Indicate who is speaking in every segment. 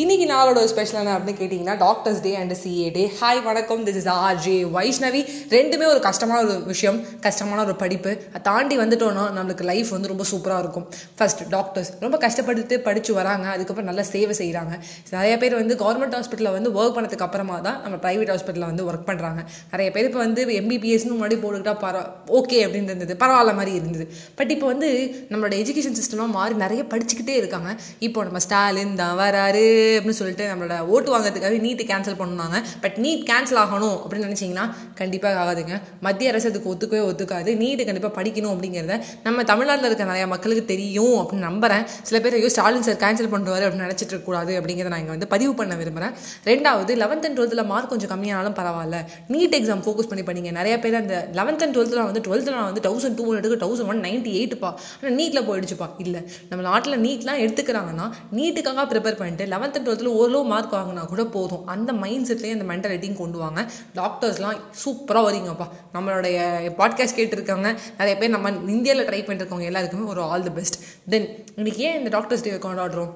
Speaker 1: இன்னைக்கு நாளோட ஸ்பெஷல் என்ன அப்படின்னு கேட்டிங்கன்னா doctors day and CA day hi வணக்கம். This is R J Vaishnavi ரெண்டுமே ஒரு கஷ்டமான ஒரு விஷயம் கஷ்டமான ஒரு படிப்பு. அதை தாண்டி வந்துட்டோன்னா நம்மளுக்கு லைஃப் வந்து ரொம்ப சூப்பராக இருக்கும். ஃபர்ஸ்ட் டாக்டர்ஸ் ரொம்ப கஷ்டப்பட்டு படித்து வராங்க. அதுக்கப்புறம் நல்லா சேவை செய்கிறாங்க நிறைய பேர் வந்து கவர்மெண்ட் ஹாஸ்பிட்டலில் வந்து ஒர்க் பண்ணதுக்கு அப்புறமா தான் நம்ம ப்ரைவேட் ஹாஸ்பிட்டலில் வந்து ஒர்க் பண்ணுறாங்க நிறைய பேர் இப்போ வந்து எம்பிபிஎஸ்னு முன்னாடி போட்டுக்கிட்டா பரவ ஓகே அப்படின்னு இருந்தது. பரவாயில்ல மாதிரி இருந்தது. பட் இப்போ வந்து நம்மளோட எஜுகேஷன் சிஸ்டம்லாம் மாறி நிறைய படிச்சுக்கிட்டே இருக்காங்க. இப்போ நம்ம ஸ்டாலின் தான் வராரு அப்படின்னு சொல்லிட்டு நம்மளோட ஓட்டு வாங்குறதுக்காக நீட்டு கேன்சல் பண்ணுவாங்க பட் நீட் கேன்சல் ஆகணும் அப்படின்னு நினச்சிங்கன்னா கண்டிப்பாக ஆகாதுங்க. மத்திய அரசு அதுக்கு ஒத்துக்கவே ஒத்துக்காது. நீட்டு கண்டிப்பாக படிக்கணும் அப்படிங்கிறத நம்ம தமிழ்நாட்டில் இருக்க நிறைய மக்களுக்கு தெரியும் அப்படின்னு நம்புறேன். சில பேர் ஐயோ ஸ்டாலின் சார் கேன்சல் பண்ணுவார் அப்படின்னு நினச்சிட்டு இருக்கக்கூடாது அப்படிங்கிறத நான் இங்கே வந்து பதிவு பண்ண விரும்புகிறேன் ரெண்டாவது லெவன்த் அண்ட் டுவெல்த்தில் மார்க் கொஞ்சம் கம்மியானாலும் பரவாயில்ல. நீட் எக்ஸாம் ஃபோக்கஸ் பண்ணி பண்ணிங்க நிறைய பேர் அந்த லெவன்த் அண்ட் டுவெல்த்தில் வந்து டுவெல்த்தில் வந்து தௌசண்ட் டூ ஹண்ட்ரடுக்கு தௌசண்ட் ஒன் நைன்ட்டி எயிட்டுப்பா ஆனால் நீட்டில் போயிடுச்சுப்பா. இல்லை நம்ம நாட்டில் நீட்லாம் எடுத்துக்கிறாங்கன்னா நீட்டுக்காக ப்ரிப்பேர் பண்ணிட்டு லெவன்த்து டுவெல்த்தில் ஓரளவு மார்க் வாங்கினா கூட போதும். அந்த மைண்ட் செட்லேயே அந்த மென்டாலிட்டியும் கொண்டு வாங்க. டாக்டர்ஸ்லாம் சூப்பராக வரீங்கப்பா நம்மளுடைய பாட்காஸ்ட் கேட்டிருக்காங்க. நிறைய பேர் நம்ம இந்தியாவில் ட்ரை பண்ணிருக்கவங்க எல்லாருக்குமே ஒரு ஆல் தி பெஸ்ட் தென் இன்னைக்கு ஏன் இந்த டாக்டர்ஸ் டே கொண்டாடுறோம்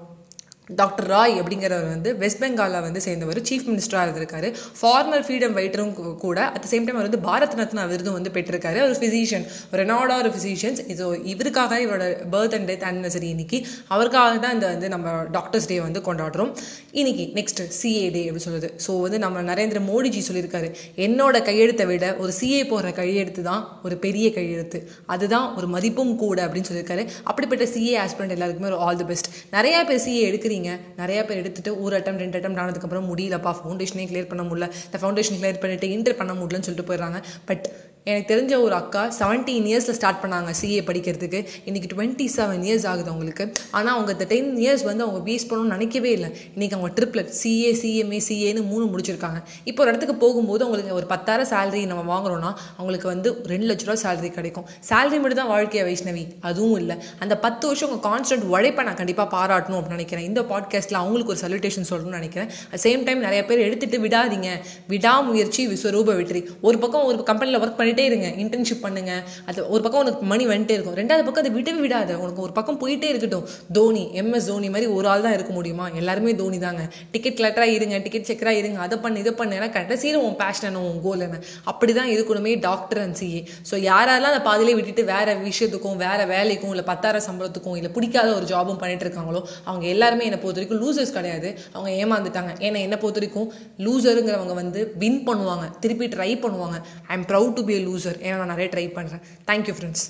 Speaker 1: டாக்டர் ராய் அப்படிங்கிறவர் வந்து வெஸ்ட் பெங்காலில் வந்து சேர்ந்தவர் சீஃப் மினிஸ்டராக இருந்திருக்காரு. ஃபார்மர் ஃப்ரீடம் ஃபைட்டரும் கூட அட் சேம் டைம் அவர் வந்து பாரத் ரத்னா விருதும் வந்து பெற்றிருக்காரு. ஒரு ஃபிசிஷியன் ஒரு ரெனாடா ஒரு ஃபிசிஷியன்ஸ் ஸோ இவருக்காக இவரோட பர்த் அண்ட் டெத் ஆனிவர்சரி இன்னைக்கு. அவருக்காக தான் இந்த வந்து நம்ம டாக்டர்ஸ் டே வந்து கொண்டாடுறோம். இன்னைக்கு நெக்ஸ்ட் சிஏ டே அப்படின்னு சொல்லுது ஸோ வந்து நம்ம நரேந்திர மோடிஜி சொல்லியிருக்காரு. என்னோட கையெழுத்தை விட ஒரு சிஏ போடுற கையெழுத்து தான் ஒரு பெரிய கையெழுத்து. அதுதான் ஒரு மதிப்பும் கூட அப்படின்னு சொல்லியிருக்காரு. அப்படிப்பட்ட சிஏ ஆஸ்பிரண்ட் எல்லாருக்குமே ஒரு ஆல் தி பெஸ்ட் நிறையா பேர் சிஏ எடுக்கிறீங்க நிறைய பேர் எடுத்துட்டு ஒரு அட்டம் ரெண்டு அட்டம் ஆனதுக்கப்புறம் முடியலப்பா. ஃபவுண்டேஷனே கிளியர் பண்ண முடியல. இந்த ஃபவுண்டேஷன் கிளியர் பண்ணிட்டு இன்டர் பண்ண முடியலன்னு சொல்லிட்டு போயிடுறாங்க. பட் எனக்கு தெரிஞ்ச ஒரு அக்கா செவன்டீன் இயர்ஸில் ஸ்டார்ட் பண்ணாங்க சிஏ படிக்கிறதுக்கு. இன்றைக்கி டுவெண்ட்டி செவன் இயர்ஸ் ஆகுது அவங்களுக்கு. ஆனால் அவங்க இந்த டென் இயர்ஸ் வந்து அவங்க வேஸ்ட் பண்ணணும்னு நினைக்கவே இல்லை. இன்றைக்கி அவங்க ட்ரிப்ளட் சிஏ சிஎம்ஏ சிஏன்னு மூணு முடிச்சிருக்காங்க. இப்போ ஒரு இடத்துக்கு போகும்போது அவங்களுக்கு ஒரு பத்தாயிரம் சேலரி நம்ம வாங்குறோம்னா அவங்களுக்கு வந்து ரெண்டு லட்ச ரூபா சேலரி கிடைக்கும். சேலரி மட்டும் தான் வாழ்க்கையை வைஷ்ணவி. அதுவும் இல்லை. அந்த பத்து வருஷம் உங்கள் கான்ஸ்டன்ட் உழைப்பை நான் கண்டிப்பாக பாராட்டணும் அப்படின்னு நினைக்கிறேன். இந்த பாட்காஸ்ட்டில் அவங்களுக்கு ஒரு சல்யூட்டேஷன் சொல்லணும்னு நினைக்கிறேன். அட் சேம் டைம் நிறைய பேர் எடுத்துகிட்டு விடாதீங்க. விடாமுயற்சி விஸ்வரூப வெற்றி. ஒரு பக்கம் ஒரு கம்பெனியில் ஒர்க் பண்ணிட்டே இருங்க. இன்டர்ன்ஷிப் பண்ணுங்க. அது ஒரு பக்கம் உனக்கு மணி வந்துட்டே இருக்கும். ரெண்டாவது பக்கம் அதை விடவே விடாத. உனக்கு ஒரு பக்கம் போயிட்டே இருக்கட்டும். தோனி எம்எஸ் தோனி மாதிரி ஒரு ஆள் தான் இருக்க முடியுமா? எல்லாருமே தோனி தாங்க. டிக்கெட் கலெக்டராக இருங்க டிக்கெட் செக்கராக இருங்க. அதை பண்ணு இதை பண்ணு. ஏன்னா கடைசியில் உன் பேஷன் என்ன உன் கோல் என்ன? அப்படி தான் இருக்கணுமே டாக்டர் அண்ட் சிஏ ஸோ யாரெல்லாம் அந்த பாதியிலே விட்டுட்டு வேற விஷயத்துக்கும் வேற வேலைக்கும் இல்லை பத்தாயிரம் சம்பளத்துக்கும் இல்லை பிடிக்காத ஒரு ஜாபும் பண்ணிட்டு இருக்காங்களோ அவங்க எல்லாருமே என்னை பொறுத்த வரைக்கும் லூசர்ஸ் கிடையாது. அவங்க ஏமாந்துட்டாங்க. ஏன்னா என்னை பொறுத்த வரைக்கும் லூசருங்கிறவங்க வந்து வின் பண்ணுவாங்க. திருப்பி ட்ரை பண்ணுவாங்க. I am proud to be a loser ஏன்னா நான் நிறைய ட்ரை பண்ணுறேன் தேங்க்யூ ஃப்ரெண்ட்ஸ்